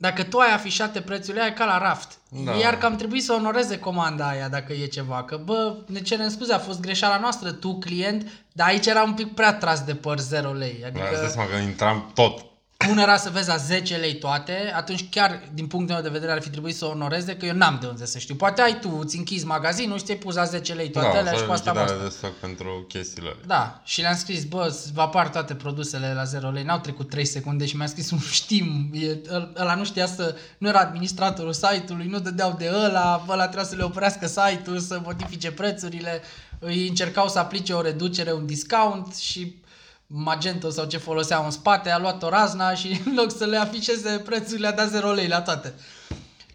dacă tu ai afișate prețurile aia e ca la raft. Da. Iar că am trebuit să onoreze comanda aia dacă e ceva. Că bă, ne cerem scuze, a fost greșeala noastră, tu client, dar aici era un pic prea tras de păr 0 lei. Adică... Adică Îți dai seama că intram tot. Una era să vezi la 10 lei toate, atunci chiar din punctul meu de vedere ar fi trebuit să onoreze că eu n-am de unde să știu. Poate ai tu, îți închizi magazinul și ți-ai pus la 10 lei toate da, alea și sau cu asta lichidare basta. de stoc pentru chestiile alea. Da, și le-am scris, bă, să vă apar toate produsele la 0 lei, n-au trecut 3 secunde și mi-a scris un știm, e, ăl- ăla nu știa să, nu era administratorul site-ului, nu dădeau de ăla, ăla trebuia să le oprească site-ul, să modifice prețurile, îi încercau să aplice o reducere, un discount și Magento sau ce foloseau în spate a luat o razna și *laughs* în loc să le afișeze prețurile a dat 0 lei la toate.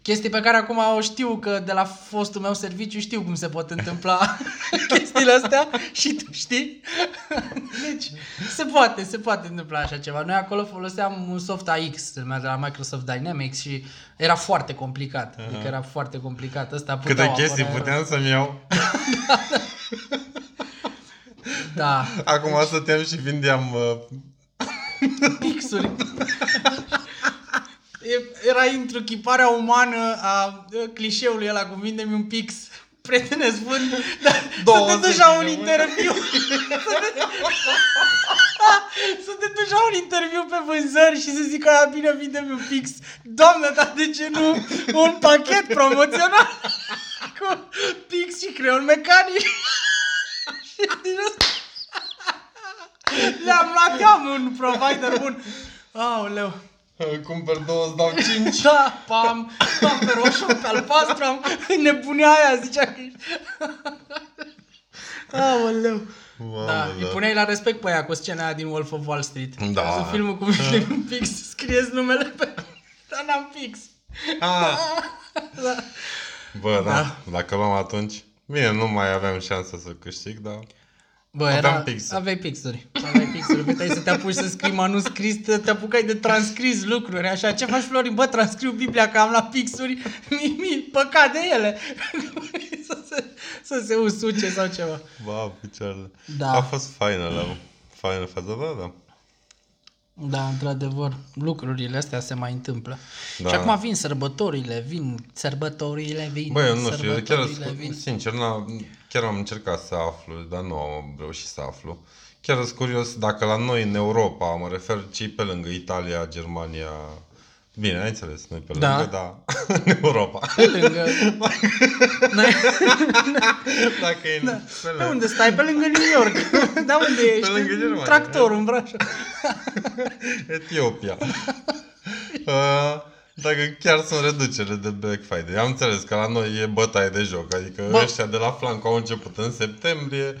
chestii pe care acum o știu că de la fostul meu serviciu știu cum se pot întâmpla *laughs* chestiile astea și tu știi. *laughs* Deci se poate, se poate întâmpla așa ceva. Noi acolo foloseam un soft AX, se numea de la Microsoft Dynamics și era foarte complicat. Adică era foarte complicat. Ăsta Câte puteau chestii apărea- puteam să-mi iau. Da, Acum stăteam și vindeam uh, pixuri. E- Era întruchiparea umană a a clișeului ăla cu vinde un pix. Prietene, spun, dar să te 20 duci la un de interviu. să te duci la un interviu pe vânzări și să zică aia bine vinde un pix. Doamne, dar de ce nu un pachet promoțional cu pix și creion mecanic? Și din asta le-am luat, eu am un provider bun. Aoleu. Cumpăr două, îți dau cinci. Da, pam, pam pe roșu, pe albastru, am nebunia aia, zicea că ești. *laughs* Aoleu. Mamă, Da, îi puneai la respect pe aia cu scena aia din Wolf of Wall Street. Da. Să filmul cu vine un *laughs* pix, scrieți numele pe... Dar n-am pix. Ah. Da. Bă, da. Da. Dacă luam atunci... Bine, nu mai aveam șansă să câștig, dar... Bă, Aveam era, pixuri. aveai pixuri. Aveai pixuri. Puteai să te apuci să scrii manuscris, te, te apucai de transcris lucruri, așa. Ce faci, Florin? Bă, transcriu Biblia că am la pixuri. Mi, mi, păcat de ele. *laughs* să, se, să se usuce sau ceva. Ba, picioarele. Da. A fost faină la faină fază, da, da. Da, într-adevăr, lucrurile astea se mai întâmplă. Da. Și acum vin sărbătorile, vin sărbătorile, vin Băi, eu nu știu, eu chiar, sărbătorile, vin. sincer, n chiar am încercat să aflu, dar nu am reușit să aflu. Chiar sunt curios dacă la noi în Europa, mă refer ce pe lângă Italia, Germania, bine, ai înțeles, noi pe Da. lângă, da, *laughs* în Europa. Pe lângă... *laughs* Noi- dacă e da. pe Pe lângă. unde stai? Pe lângă New York. *laughs* Da, unde ești? lângă Germania. Tractorul în Brașov. Etiopia. Uh, dacă chiar sunt reducere de Black Friday. Am înțeles că la noi e bătaie de joc. Adică Bă. Bă. ăștia de la Flanco au început în septembrie,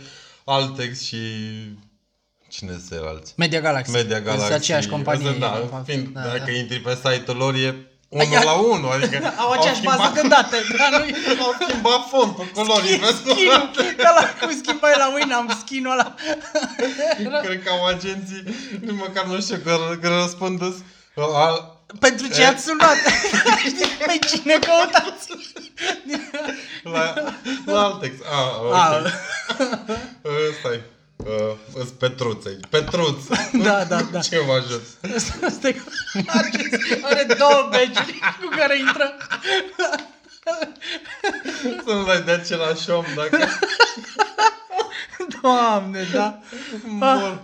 Altex și... Cine sunt alții? Media Galaxy. Media Galaxy. Sunt aceeași companie. Asta, Da, de fapt. fiind, Da, dacă da. intri pe site-ul lor e unul Ia- la unul. Adică *laughs* Au aceeași schimbat, bază de date. Dar nu *laughs* Au schimbat fontul, culorii. skin Ca la cum schimbai la Winamp skin-ul ăla. *laughs* Cred că au agenții, nici măcar nu știu, că, că răspund al, Pentru ce ați sunat? Știi pe cine căutați? La, la Altex. Ah, ok. A, Uh, stai. Uh, îs Petruței. Petruț. *laughs* Da, da, da. Ce vă ajut? Asta e- are, are două badge cu care intră. Să nu dai de același om dacă Doamne, da. mor.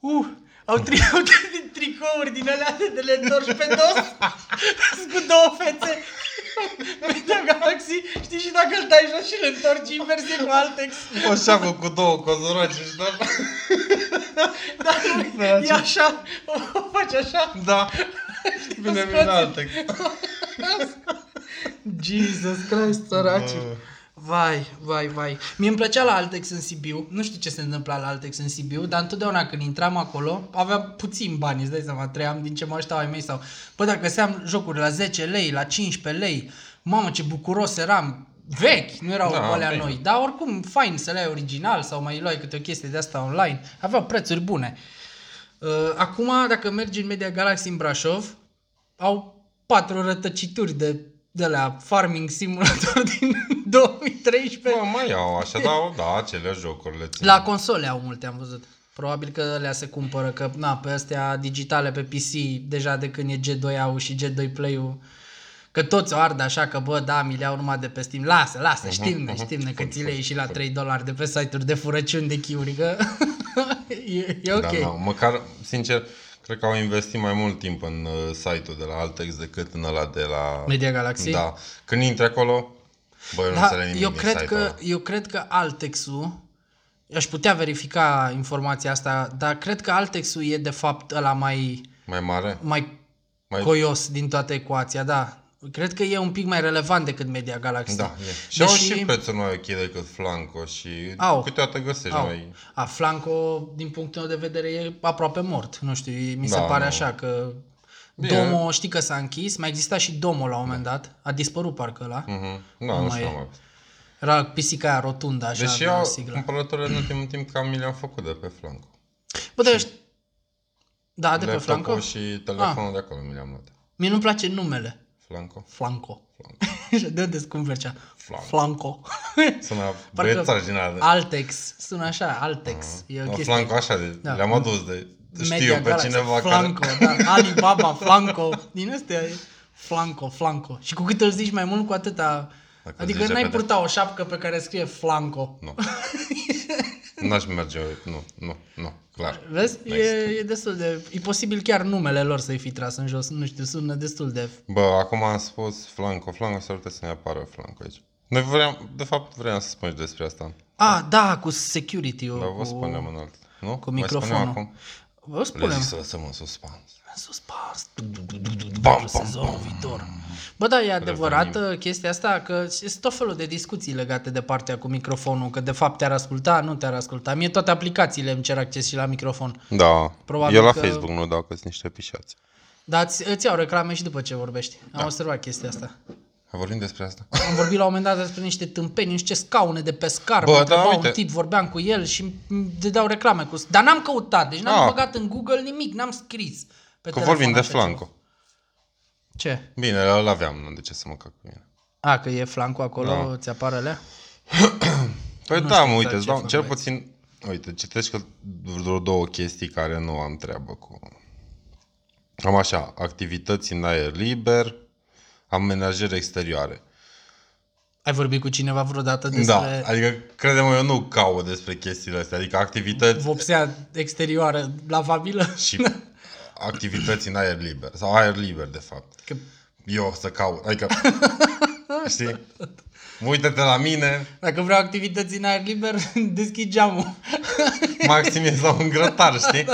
Uh, au, tri- *laughs* au tri- tricouri din alea de le întorci pe dos Sunt *laughs* cu două fețe *laughs* Media Galaxy Știi și dacă îl dai jos și îl întorci invers e cu Altex O șapă cu două cozoroace și da. Dar nu, e așa o, o faci așa Da. Bine, scoți. bine Altex. Jesus Christ, săraci Bă. Vai, vai, vai. Mie îmi plăcea la Altex în Sibiu. Nu știu ce se întâmpla la Altex în Sibiu, dar întotdeauna când intram acolo, aveam puțin bani, îți dai seama, trăiam din ce mă așteptau ai mei sau... Bă, dacă găseam jocuri la 10 lei, la 15 lei, mamă, ce bucuros eram. Vechi, nu erau Da, da, alea bine. noi. Dar oricum, fain să le ai original sau mai luai câte o chestie de asta online. Aveau prețuri bune. Uh, acum, dacă mergi în Media Galaxy în Brașov, au patru rătăcituri de, de la Farming Simulator *laughs* din 2013. Bă, mai au așa, da, da, acele jocuri le țin. La console au multe, am văzut. Probabil că alea se cumpără, că na, pe astea digitale pe PC, deja de când e G2-ul și G2 Play-ul, că toți o ard așa că, bă, da, mi le iau numai de pe Steam. Lasă, lasă, știm ne, știm ne, că ți le iei și la 3 dolari de pe site-uri de furăciuni de chiuri, că *laughs* e, e ok. Da, da, măcar, sincer, cred că au investit mai mult timp în uh, site-ul de la Altex decât în ăla de la... Media Galaxy? Da. Când intri acolo, băi, eu nu Da, înțeleg nimic eu din cred, site-ul că, ăla. eu cred că Altexul, aș putea verifica informația asta, dar cred că Altexul e de fapt ăla mai, Mai mare? mai, Mai- coios din toată ecuația, da. Cred că e un pic mai relevant decât Media Galaxy. Da, e. Și au Deși- și prețuri mai ok decât Flanco și Au. câteodată găsești Au. mai... A, Flanco, din punctul meu de vedere, e aproape mort. Nu știu, mi se Da, pare nu. așa că Bine. Domo, știi că s-a închis, mai exista și Domo la un moment dat, a dispărut parcă ăla. Mhm. Da, nu mai știu, e. mai Era pisica aia rotundă, așa, Deși de eu sigla. cumpărăturile în ultimul timp cam mi le-am făcut de pe Flanco. Bă, dar ești... Da, de pe Laptopul Flanco? și telefonul de acolo mi le-am luat. Mie nu-mi place numele. Flanco. Flanco. *laughs* Și de unde îți cumperi cea? Flanco. Flanco. *laughs* Sună Parcă băiețaș din ala. Altex. Sună așa, Altex. E o Mă, chestie. Flanco așa, de, Da. le-am adus de... Media Știu pe Galaxy, cineva Flanco, care... da. Alibaba, Flanco. Din astea e Flanco, Flanco. Și cu cât îl zici mai mult, cu atâta... Dacă adică zici n-ai repede. purta o șapcă pe care scrie Flanco. Nu. *laughs* N-aș merge, nu, nu, nu, clar. Vezi? Nu E, e destul de... E posibil chiar numele lor să-i fi tras în jos. Nu știu, sună destul de... Bă, acum am spus Flanco, Flanco, s-ar putea să ne apară Flanco aici. Noi vreau, de fapt, vreau să spun și despre asta. Ah, da, cu security-ul. Dar vă cu... spunem în alt. Nu? cu Mai microfonul. spunem acum? Vă Le spunem. zic să lăsăm în suspans. Suspans. Bam, Pentru bam, sezonul viitor. Bă, da, e adevărată chestia asta că sunt tot felul de discuții legate de partea cu microfonul, că de fapt te-ar asculta, nu te-ar asculta. Mie toate aplicațiile îmi cer acces și la microfon. Da, Probabil eu la că- Facebook nu dau că sunt niște pișați. Dar îți, îți iau reclame și după ce vorbești. Am observat chestia asta. Vorbim despre asta? Am vorbit la un moment dat despre niște tâmpeni, niște scaune de pescar. Bă, mă da, întreba uite. un tip, vorbeam cu el și îmi dădeau reclame. Cu... Dar n-am căutat, deci n-am Ah. băgat în Google nimic, n-am scris. Pe Că telefon vorbim de așa Flanco. ceva. Ce? Bine, îl aveam, nu de ce să mă cac cu mine. A, că e Flanco acolo, Da. ți apare alea? *clears throat* Păi Nu da, știu mă, exact uite, îți ce dau, fac cel băieți. puțin, uite, citești că vreo două chestii care nu am treabă cu. Am așa, activități în aer liber, amenajări exterioare. Ai vorbit cu cineva vreodată Da, despre adică, crede-mă, eu nu caut despre chestiile astea, adică activități vopsea exterioară lavabilă? și *laughs* activități în aer liber, sau aer liber, de fapt. Că Eu să caut, adică, *laughs* știi, uită-te la mine, dacă vreau activități în aer liber, *laughs* deschid geamul. *laughs* maxim e la un grătar, știi?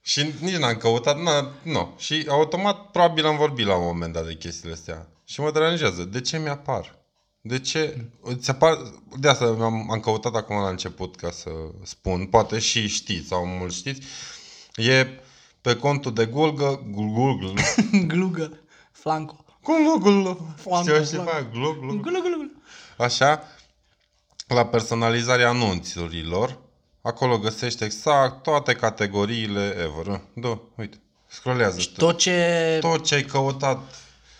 Și nici n-am căutat, na, nu. Și automat, probabil am vorbit la un moment dat de chestiile astea. Și mă deranjează. De ce mi-apar? De ce? Îți apar... De asta am, am căutat acum la început ca să spun. Poate și știți sau mult știți. E pe contul de Google, Google, *laughs* Glugă. Flanco. Google, Flanco, știu flanco. ceva, Google, Gulu, gulu, gulu. Așa, la personalizarea anunțurilor, acolo găsești exact toate categoriile ever. Da, uite, scrollează Tot ce... tot ce ai căutat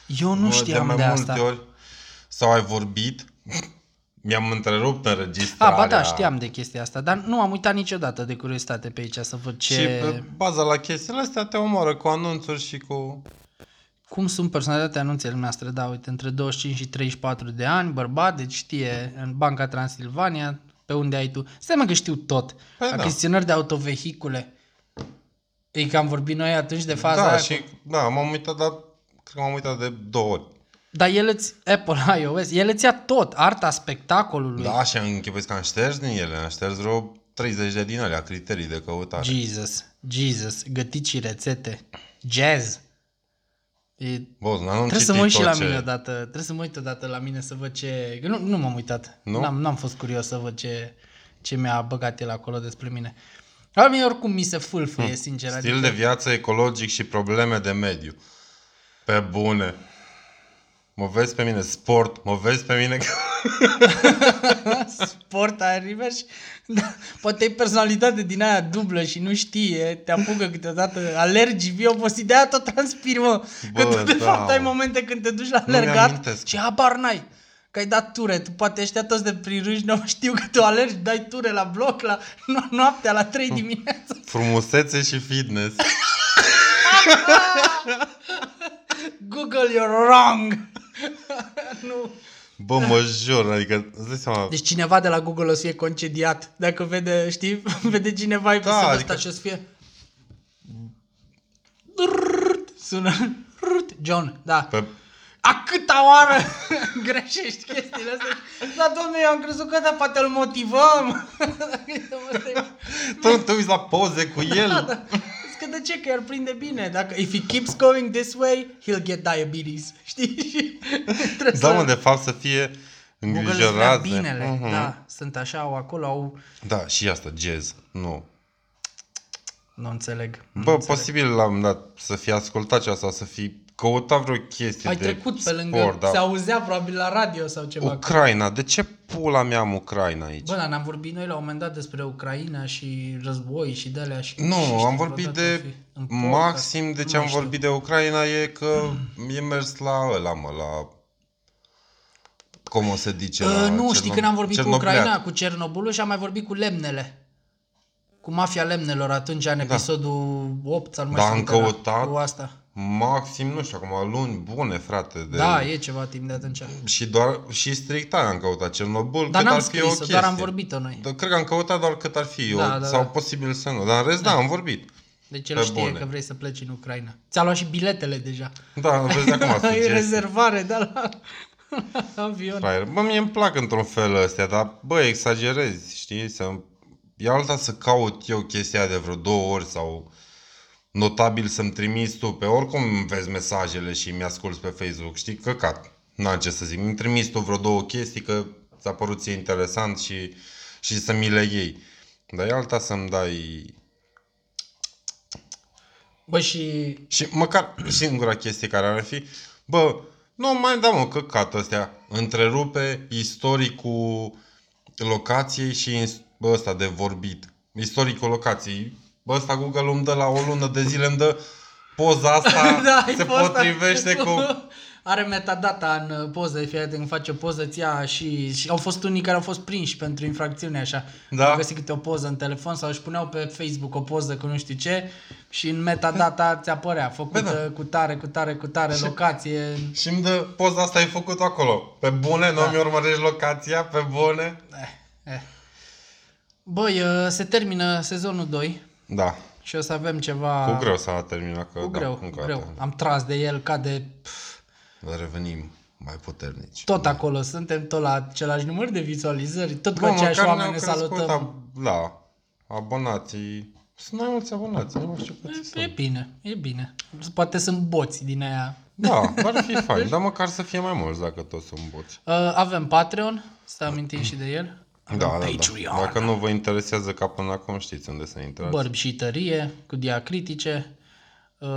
Eu nu bă, știam de de, mai asta. multe ori sau ai vorbit, mi-am întrerupt A, înregistrarea. ba da, știam de chestia asta, dar nu am uitat niciodată de curiozitate pe aici să văd ce... Și pe baza la chestiile astea te omoară cu anunțuri și cu... Cum sunt personalitatea anunțele noastre? Da, uite, între 25 și 34 de ani, bărbat, deci știe în Banca Transilvania, pe unde ai tu. Stai mă că știu tot. Păi da. Achiziționări de autovehicule. E că am vorbit noi atunci de faza da, aia și cu... da, m-am uitat, dar cred că m-am uitat de două ori. Dar el îți, Apple iOS, el îți ia tot, arta spectacolului. Da, și am închipuit că am șters din ele, am șters vreo 30 de din alea criterii de căutare. Jesus, Jesus, gătici rețete, jazz. E, Bă, n-am trebuie citit să mă uit și tot la ce... mine odată, trebuie să mă uit odată la mine să văd ce... că Nu, nu m-am uitat, Nu? N-am, n-am fost curios să văd ce, ce mi-a băgat el acolo despre mine. La mine oricum mi se fâlfâie, sincer. Hm. Stil adică, de viață ecologic și probleme de mediu. Pe bune. Mă vezi pe mine sport, mă vezi pe mine *laughs* sport aer liber și da, poate ai personalitate din aia dublă și nu știe, te apucă câteodată, alergi, vii obosit, de aia tot transpiri, mă. Că Bă, tu de da, fapt ai mă. momente când te duci la Nu-mi alergat amintesc. și habar n-ai. Că ai dat ture, tu poate ăștia toți de prin râși nu știu că tu alergi, dai ture la bloc la no- noaptea la 3 dimineața. frumusețe și fitness. *laughs* Google, you're wrong! *laughs* nu. Bă, mă jur, adică, îți dai seama, Deci cineva de la Google o să fie concediat. Dacă vede, știi, *laughs* vede cineva episodul Da, ăsta adică- și o să fie... Drrrt, Sună... Drrrt, John, da. pe, A câta oară *laughs* greșești chestiile astea? Da, domnule, eu am crezut că da, poate îl motivăm. tu nu te uiți la poze cu el. Zic că de ce? Că el prinde bine. Dacă, if he keeps going this way, he'll get diabetes. *laughs* Știi? Și trebuie Da, să- mă, de fapt să fie Google îți vrea îngrijorat. binele, Mhm. da. Sunt așa, au acolo, au... Da, și asta, jazz. Nu. Nu înțeleg. Nu Bă, înțeleg. posibil la un moment dat să fie ascultat ceva sau să fi căutat vreo chestie Ai de trecut pe sport, lângă, da. se auzea probabil la radio sau ceva. Ucraina, de ce pula mea am Ucraina aici? Bă, dar n-am vorbit noi la un moment dat despre Ucraina și război și de alea și... și Nu, știi am vorbit vreodată de fi în podcast? maxim de ce Nu am știu. vorbit de Ucraina e că e mers la ăla, mă, la cum o să zice, la Uh, nu, știi Cerno- când am vorbit cu Cernobliat. Ucraina, cu Cernobulul și am mai vorbit cu lemnele. Cu mafia lemnelor atunci în episodul 8 sau nu mai Da, știu am cât era, căutat. Cu asta. Maxim, nu știu, acum luni bune, frate. De... Da, e ceva timp de atunci. Și doar și strict aia am căutat Cernobâl, Dar cât n-am ar fi o scris-o, chestie. doar am vorbit-o noi. Da, cred că am căutat doar cât ar fi, Da, o, da, sau da. posibil să nu. Dar în rest, da, am vorbit. Deci el Pe știe bune. că vrei să pleci în Ucraina. Ți-a luat și biletele deja. Da, vezi acum *laughs* e sugestii. rezervare, da, *laughs* la avion. Fraier. Bă, mie îmi plac într-un fel ăstea, dar bă, exagerezi, știi? Să... E alta să caut eu chestia de vreo două ori sau notabil să-mi trimiți tu, pe oricum îmi vezi mesajele și mi-asculti pe Facebook, știi? Căcat. N-am ce să zic. Mi trimis tu vreo două chestii că ți-a părut ție interesant și, și să mi le iei. Dar e alta să-mi dai... Bă, și Și măcar singura chestie care ar fi, bă, nu mai da mă căcat astea, întrerupe istoricul locației și ins- bă, ăsta de vorbit. Istoricul locației. Bă, ăsta Google îmi dă la o lună de zile, îmi dă poza asta, *laughs* da, ai se fost- potrivește cu... *laughs* Are metadata în uh, poză, fie când face o poză, ți ia și, și au fost unii care au fost prinși pentru infracțiune așa. Da. Au găsit câte o poză în telefon sau își puneau pe Facebook o poză cu nu știu ce și în metadata ți apărea, făcută Bă, da. cu tare, cu tare, cu tare, locație. Și îmi dă poza asta, ai făcut acolo. Pe bune, nu Da. mi urmărești locația, pe bune. Eh, eh. Băi, uh, se termină sezonul 2 Da, și o să avem ceva... cu greu s-a terminat. Că, Cu da, greu, încă cu o greu. dată. Am tras de el ca de... pf, Dar revenim mai puternici. Tot acolo suntem, tot la același număr de vizualizări, tot cu Bă, aceiași măcar oameni ne ne-au crescut, salutăm. ab- da, abonații. Sunt mai mulți abonați, nu mai știu câți E, sunt. e bine, e bine. Poate sunt boți din aia. Da, *laughs* ar fi fain, dar măcar să fie mai mulți dacă toți sunt boți. Uh, avem Patreon, să amintim și de el. Avem Da, da, da. Patreon. Dacă nu vă interesează ca până acum, știți unde să intrați. Bărbi și tărie, cu diacritice. Uh,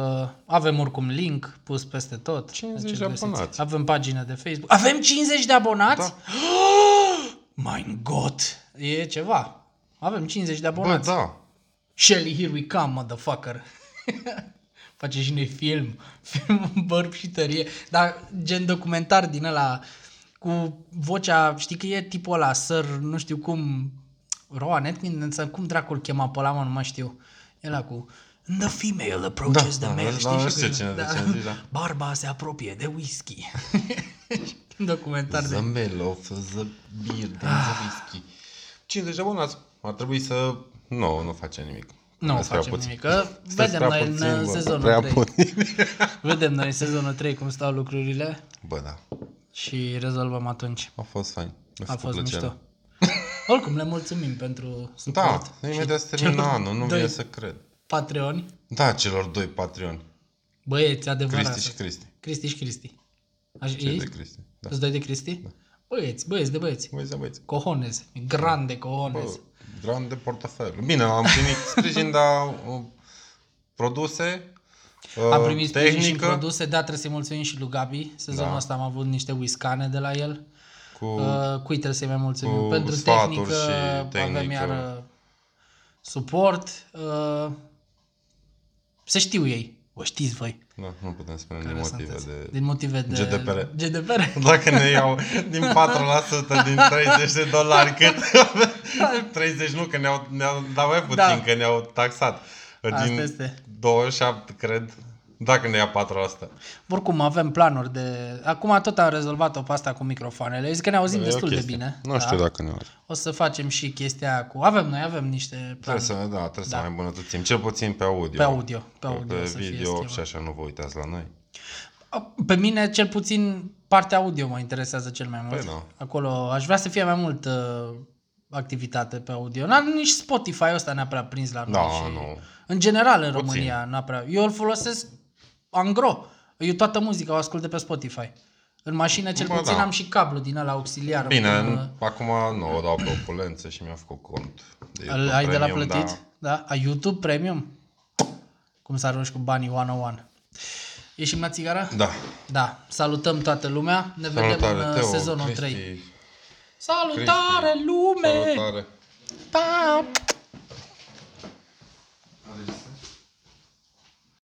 avem oricum link pus peste tot. 50 Deci de îl găsiți. abonați. Avem pagină de Facebook. Avem 50 de abonați? Da. *gasps* mein Gott! E ceva. Avem 50 de Bă, abonați. da. Shelly, here we come, motherfucker. *laughs* Face și noi film, *laughs* film bărbi și tărie, dar gen documentar din ăla cu vocea, știi că e tipul ăla, Sir, nu știu cum, Rowan Atkinson, cum dracul chema pe ăla, mă, nu mai știu. Ăla cu The female approaches Da, the da, male, da, știi? da, Și știu cu- cine- de cine zici, da. *laughs* Barba se apropie de whisky. *laughs* documentar de... The Mel of the Beer and the Whisky. 50 de abonați. Ar trebui să... Nu, nu face nimic. Nu Sunteți prea facem puțini. nimic, că Sunteți vedem prea noi în puțini, uh, bă, sezonul prea 3. puțini. Vedem noi în sezonul 3 cum stau lucrurile Bă, da. Și rezolvăm atunci. A fost fain. Mi-a A făcut fost plăcere. mișto. Oricum, le mulțumim pentru Da, suport. imediat Și se termină celor anul, nu doi vine să cred. Patreoni, Da, celor doi Patreon. băieți, adevărat. Cristi și Cristi. Cristi și Cristi. Așa, Cei ei? de Cristi. Da. Îți doi de Cristi? Băieți, băieți de băieți. Băieți, da, băieți. Cojones, grande Bă, cojones. grand de portofel. Bine, am primit sprijin, *laughs* dar uh, produse, uh, Am primit sprijin și în tehnică, produse, da, trebuie să-i mulțumim și lui Gabi. Sezonul Da. ăsta am avut niște whiskane de la el. cu... Uh, cui trebuie să-i mai mulțumim? cu Pentru sfaturi tehnică, și avem tehnică. iar uh, suport. Uh, se știu ei. O știți voi. Da, nu putem spune din care motive sunteți. de... Din motive de... GDPR. GDPR. *laughs* Dacă ne iau din 4% din 30 de dolari cât *laughs* 30 nu, că ne-au, ne-au dat mai puțin, Da. că ne-au taxat. Asta Din este. 27, cred, dacă ne ia 4%. Oricum, avem planuri de... Acum tot am rezolvat-o pe asta cu microfoanele. Zic că ne auzim E o destul de chestie. bine. Nu știu dacă ne auzi. O să facem și chestia aia cu... Avem, noi avem niște Trebuie planuri să, da, trebuie Da. să mai îmbunătățim, cel puțin pe audio. pe audio. Pe Pe, audio pe să fie video schimbat. și așa nu vă uitați la noi. Pe mine, cel puțin, partea audio mă interesează cel mai mult. Păi da. Acolo aș vrea să fie mai mult uh, activitate pe audio. N-am nici Spotify ăsta n-a prea prins la noi. Da, și nu. În general, în Puțin. România, n-a prea... Eu îl folosesc angro. Eu toată muzica o ascult de pe Spotify. În mașină, cel Bă, puțin, da. am și cablu din ăla auxiliar. Bine, Până- acum nu o dau pe opulență și mi-a făcut cont. De Îl YouTube ai de la Premium, plătit? Da. Ai YouTube Premium? cum să arunci cu banii one-on-one. Ieșim la țigară? Da. Da. Salutăm toată lumea. Ne vedem în Salutare, uh, Teo, sezonul Cristi, 3. Salutare, Cristi. lume! Salutare. Pa! 받으셨어요?